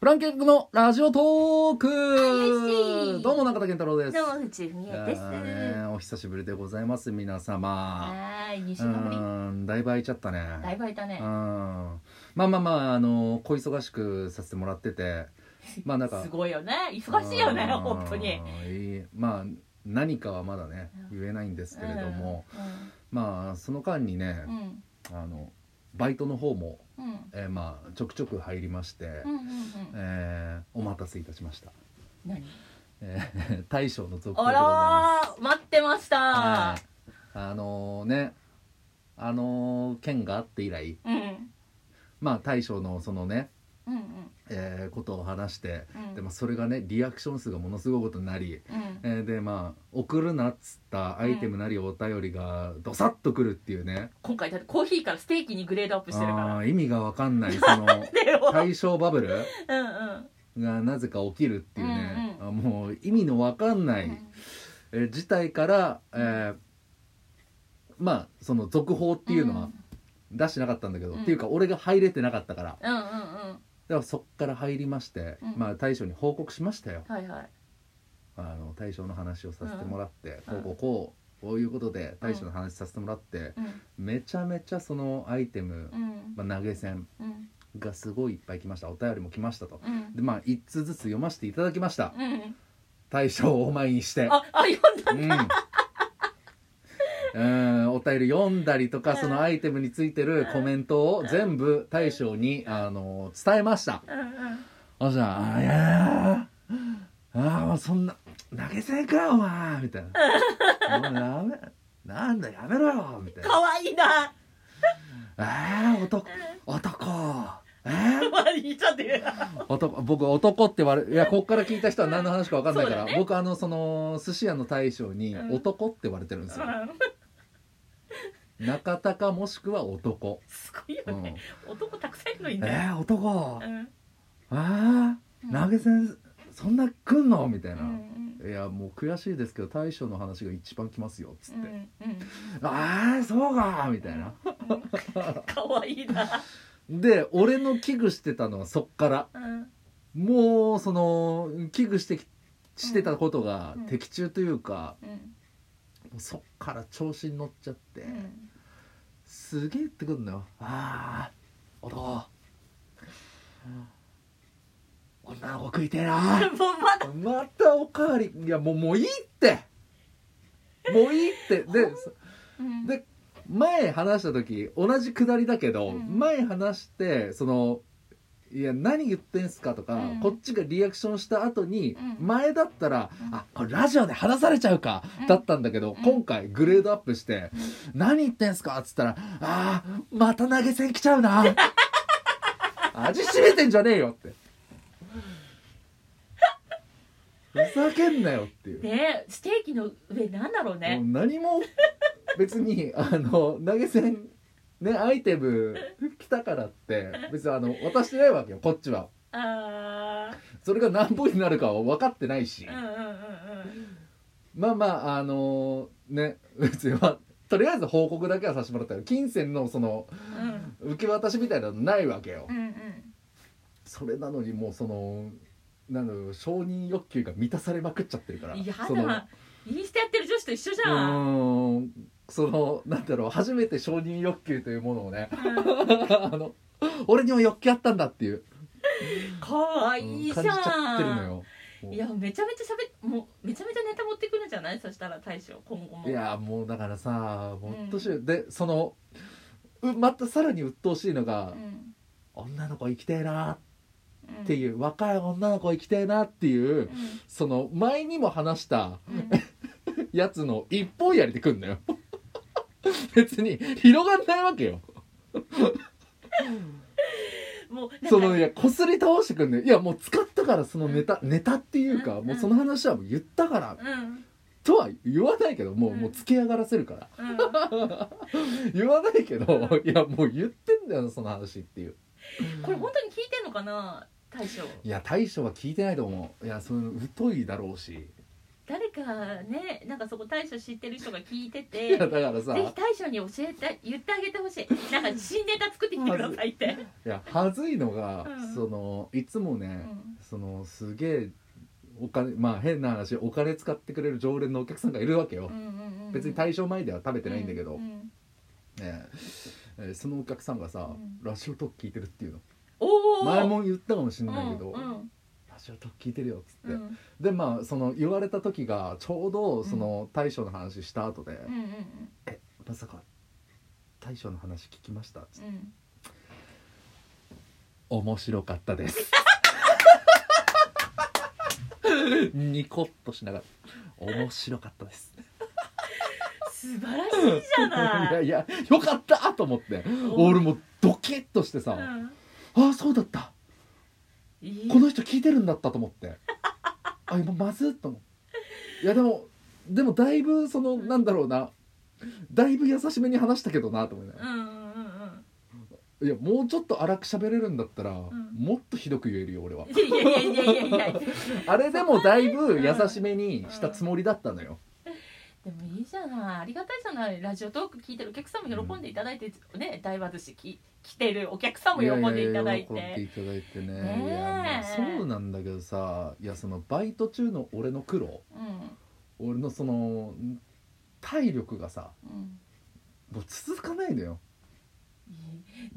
フランケンのラジオトークどうも中田健太郎ですどうも藤井です。ーねお久しぶりでございます皆様はーい、二う週間ぶり。んだいぶ空いちゃったねだいぶ空いたねうん。まあまあまああの小忙しくさせてもらってて まあなんかすごいよね。忙しいよね、うん本当に。まあ何かはまだね言えないんですけれども、まあその間にねう、ん。あのバイトの方も、うん。うん。えーまあちょくちょく入りまして、うん。うん。うん。えーお待たせいたしました、何？えー 大将の続報あでございまらー、待ってましす、たはい。あのねあの件があって以来うん。まあ大将のそのね、うん。うん。えーことを話して、うんでもそれがねリアクション数がものすごいことになり、うん。えーでまあ送るなっつったアイテムなりお便りがどさっとくるっていうね、今回だってコーヒーからステーキにグレードアップしてるかあら。ー意味がわかんない その。対象バブルうんうん。がなぜか起きるっていうね、うんあもう意味のわかんない、えー事態から、えーまあその続報っていうのは出してなかったんだけど、うんっていうか俺が入れてなかったからうんうんうん。だからそっから入りまして、うんまあ大将に報告しましたよはいはい。あの大将の話をさせてもらって、うんこうこうこうこういうことで大将の話させてもらって、うん。めちゃめちゃそのアイテム、うん。まあ、投げ銭うん。がすごいいっぱい来ましたお便りも来ましたとうん。でまあ一通ずつ読ませていただきましたうん。大将をお前にしてあ、あ、読んだ。うんうんお便り読んだりとかそのアイテムについてるコメントを全部大将にあの伝えました。あじゃああいやあーもうそんな投げ銭かお前。みたいな。もうやめなんだやめろよ。みたいな。可愛いな。えー、男。男。えー、可愛いちゃって。男僕男って言われいやこっから聞いた人は何の話か分かんないから、ね。僕あのその寿司屋の大将にうん。男って言われてるんですよ、うん中田かもしくは男、すごいようん、ね。男たくさんいるのにえね。ー、男？うん。ああ投げ銭そんな来んの？みたいな、うんいやもう悔しいですけど大将の話が一番来ますよっつって、うんうん。ああそうか！みたいな。うん。可愛いな。で俺の危惧してたのはそっから。うん。もうその危惧してきしてたことがうん。的中というか、うんもうそっから調子に乗っちゃって、うん。すげえ言ってくんのよ。ああ男。女の子食いてえな。またおかわり。いやもうもういいって。もういいって。でそうん。で前話した時同じくだりだけど、うん。前話してそのいや何言ってんすかとか、うん。こっちがリアクションした後に、うん。前だったら、うん。あこれラジオで話されちゃうか、うん。だったんだけど、うん。今回グレードアップして、何言ってんすかっつったらあーまた投げ銭来ちゃうな。味しめてんじゃねえよって。ふざけんなよっていう、ねステーキの上なんだろうもうね。何も別にあの投げ銭ねアイテム来たからって別にあの渡してないわけよこっちはあそれが何本になるかは分かってないし、あ。うんうんうんまあまああのね別にまあとりあえず報告だけはさせてもらったよ金銭のそのうん。受け渡しみたいなのないわけよ、うんうんそれなのにもうそのなんだろう承認欲求が満たされまくっちゃってるからうん。やそのだ。インスタやってる女子と一緒じうゃん。そのなんだろう初めて承認欲求というものをねうん あの俺にも欲求あったんだっていう、可愛うんいじゃん。感じちゃってるのよ。いやめちゃめちゃしゃべもうめちゃめちゃネタ持ってくるんじゃない？そしたら大将今後も。いやもうだからさもうんっとしい、でそのうまたさらに鬱陶しいのが、うん。女の子生きてえなうんっていう、若い女の子生きてえなっていううん。その前にも話したうん。やつの一本やりでくんのよ 別に広がんないわけよ。もうそのいやこすり倒してくんのよ。いやもう使ったからそのネタネタっていうかうん。もうその話はもう言ったから。うん。とは言わないけどもううん。もうつけ上がらせるから。うん。言わないけどいやもう言ってんだよその話っていう。これ本当に聞いてんのかな大将？いや大将は聞いてないと思う。いやその疎いだろうし。誰かねなんかそこ大将知ってる人が聞いていてやだからさぜひ大将に教えて言ってあげてほしい。なんか新ネタ作ってきてくださいって、いやはずいのが、うん。そのいつもね、うん。そのすげえお金まあ変な話お金使ってくれる常連のお客さんがいるわけよ、うんうんうん、別に対象前では食べてないんだけど、うんうんねええーそのお客さんがさ、うん。ラジオトーク聞いてるっていうの。前も言ったかもしれないけど、うんうんラジオトーク聞いてるよっつって、うん。でまあその言われた時がちょうどその大将の話した後で、うんうんえまさか大将の話聞きました？っつって。うんうん面白かったです ニコッとしながら面白かったです素晴らしいじゃいない。やいやよかった！と思って。お俺もうドキッとしてさ、うんああそうだった！いいこの人聞いてるんだったと思って。あ今まずっと思う。いやでもでもだいぶそのなんだろうな。だいぶ優しめに話したけどなと思いながら。うんうんうんうん。いやもうちょっと荒く喋れるんだったら、ん。もっとひどく言えるよ俺は。いやいやいやいやいやいや。あれでもだいぶ優しめにしたつもりだったのよ、でもいいじゃない。ありがたいじゃない。ラジオトーク聞いてるお客さんも喜んでいただいて、ね大和寿司き来てるお客さんも喜んでいただいて。やや喜んでいただいてね。ねえ。いやまあそうなんだけどさいやそのバイト中の俺の苦労。うん。俺のその体力がさうん。もう続かないのよ。いい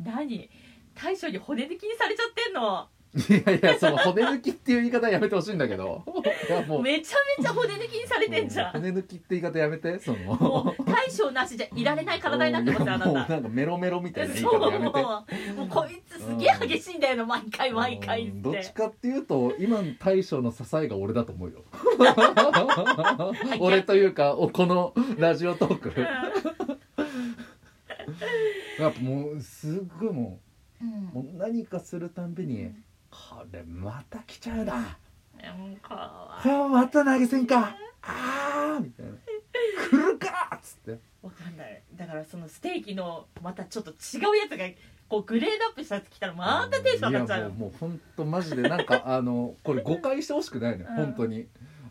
何？大将に骨抜きにされちゃってんの？いやいやその骨抜きっていう言い方やめてほしいんだけど。いやもうめちゃめちゃ骨抜きにされてんじゃん。骨抜きって言い方やめてその。もう大将なしじゃいられない体になってますよあいやもうなたなんかメロメロみたいな言い方やめて。もうこいつすげえ激しいんだよな毎回毎回っうんどっちてかっていうと今の大将の支えが俺だと思うよ。俺というかおこのラジオトーク。やっぱもうすっごいもうん。うもう何かするたんびにこれまた来ちゃうな。うんかわいい。あまた投げ銭か。あーみたいな。来るかっつって。わかんない。だからそのステーキのまたちょっと違うやつがこうグレードアップしたやつ来たらまたテンション上がっちゃういやもうもう本当マジでなんか あのこれ誤解してほしくないのよ、うん。本当に。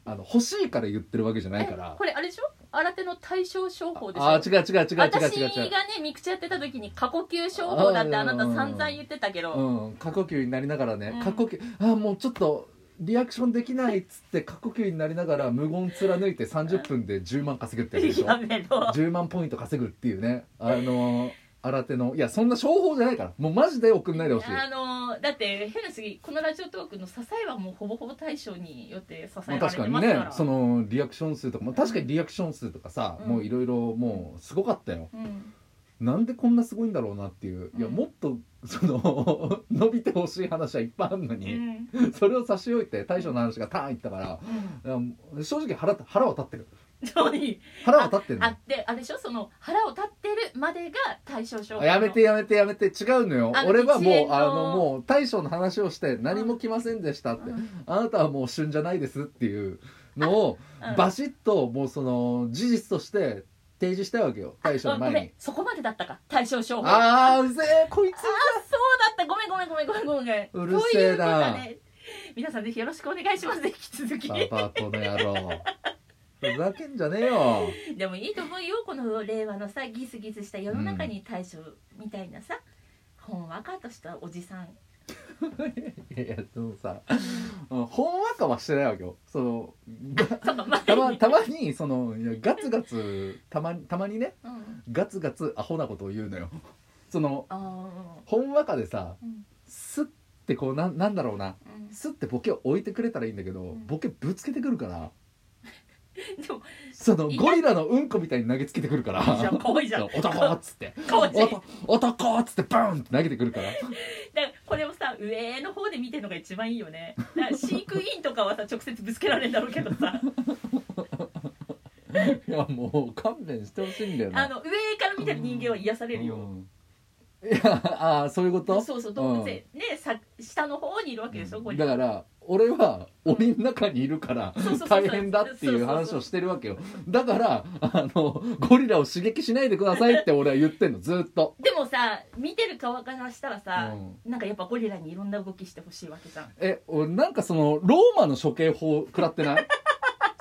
あの欲しいから言ってるわけじゃないから。えこれあれでしょ？新手の対象商法でしょ？ああ違う違う違う違う違う。私がねミクチャやってた時に過呼吸商法だってあなた散々言ってたけど、うん。過呼吸になりながらね、うん。過呼吸あーもうちょっとリアクションできないっつって過呼吸になりながら無言貫いて30分で10万稼ぐってやつでしょ？やめろ。10万ポイント稼ぐっていうね。あの新手のいやそんな商法じゃないから。もうマジで送んないでほしい。あのだって変なすぎこのラジオトークの支えはもうほぼほぼ大将によって支まあえられ確かにますからそのリアクション数とかも確かにリアクション数とかさ、うん。もういろいろもうすごかったよ。うん。なんでこんなすごいんだろうなっていう。いやうんもっとその 伸びてほしい話はいっぱいあるのうに、ん。それを差し置いて大将の話がターンいったから。正直腹腹は立ってる腹は立ってるの？あであれでしょ？その腹を立ってるまでが対象商法あやめてやめてやめて違うのよ。俺はもうあのもう大将の話をして何も来ませんでしたって、うん。あなたはもう旬じゃないですっていうのをうん。バシッともうその事実として提示したいわけよ。大将の前に。そこまでだったか対象商法あああうぜえこいつそうだった。ごめんごめんごめんごめんごめんうるせえな。皆さんぜひよろしくお願いします。ね引き続き。パパこの野郎ふざけんじゃねえよ。でもいいと思うよこの令和のさギスギスした世の中に対処みたいなさ、ほんわかとしたおじさん。いやいやでもさうんほんわかはしてないわけよ。そのたまたまにそのいやガツガツたまたまにねうん。ガツガツアホなことを言うのよ。そのあほんわかでさーうん。スッてこうなんなんだろうな。うん。スッてボケを置いてくれたらいいんだけど、ん。ボケぶつけてくるからでもそのゴリラのうんこみたいに投げつけてくるから。いゃん可愛いじゃん。男っつって。男男っつってバーンって投げてくるから。らこれをさ上の方で見てるのが一番いいよね。だから飼育員とかはさ直接ぶつけられるんだろうけどさ。いやもう勘弁してほしいんだよな。あの上から見てる人間は癒されるよ、うん。いやああそういうこと？そうそう動物園、ねさ下の方にいるわけでしょ、これだから俺は檻の中にいるから大変だっていう話をしてるわけよ。だからあのゴリラを刺激しないでくださいって俺は言ってんの。ずっと。でもさ見てる側からしたらさ、うなんかやっぱゴリラにいろんな動きしてほしいわけじゃん。え俺なんかそのローマの処刑法食らってない？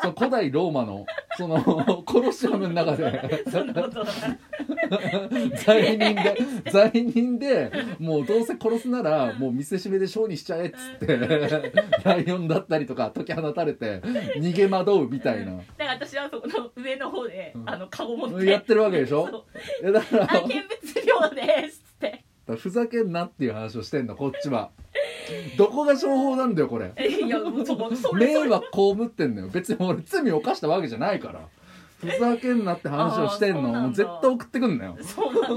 その古代ローマのそのコロシアムの中で。そんなことない。罪人で罪人でもうどうせ殺すならもう見せしめでショーにしちゃえっつってライオンだったりとか解き放たれて逃げ惑うみたいな。だから私はそこの上の方で、うん。あのカゴ持って。やってるわけでしょ？いやだからあ見物料でふざけんなっていう話をしてんのこっちは。どこが情報なんだよこれ。いやもうそこそれそれ。迷惑被ってんのよ。別に俺罪を犯したわけじゃないから。ふざけんなって話をしてんのもう絶対送ってくんなよ。そうな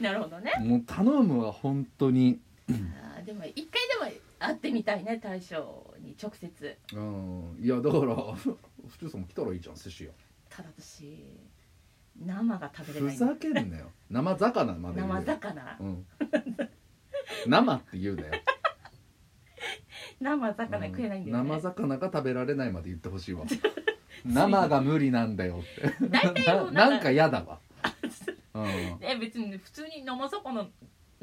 なるほどね。もう頼むわ本当に。あーでも一回でも会ってみたいね大将に直接。うん。いやだから府中さんも来たらいいじゃん寿司屋。ただ私生が食べれふないのざけんなよ。生魚まで言うよ。生魚。うん。生って言うなよ。生魚食えないんだよね、生魚が食べられないまで言ってほしいわ。生が無理なんだよって。大体もうななんかなんか嫌だわ、うん、え別に普通に生魚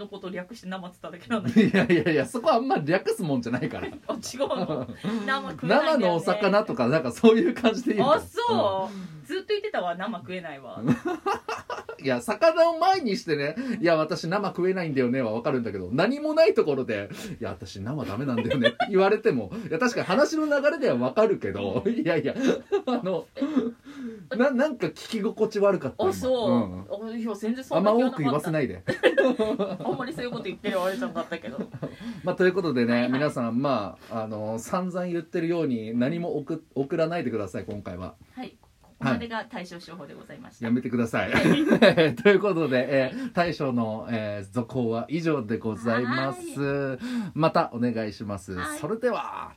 のことを略して生って言っただけなんだ いやいやいやそこはあんまり略すもんじゃないから。あ違うの？生食えないんだよ、ね、生のお魚とかなんかそういう感じで言うと。あそう、ずっと言ってたわ生食えないわ。うんいや魚を前にしてね「いや私生食えないんだよね」は分かるんだけど何もないところで「いや私生ダメなんだよね」って言われてもいや確かに話の流れでは分かるけどいやいやあのななんか聞き心地悪かったあそう、ん。あいや全然そあんまんな気は多く言わせないいで。あんまりそういうこと言ってるあれじゃなかったけど。まあ、ということでね、はいはい。皆さんまああの散々言ってるように何も送送らないでください今回は。はいここまでが対処処方でございました、やめてください。ということで、えー大将の、えー続報は以上でございます。またお願いします。はい。それでは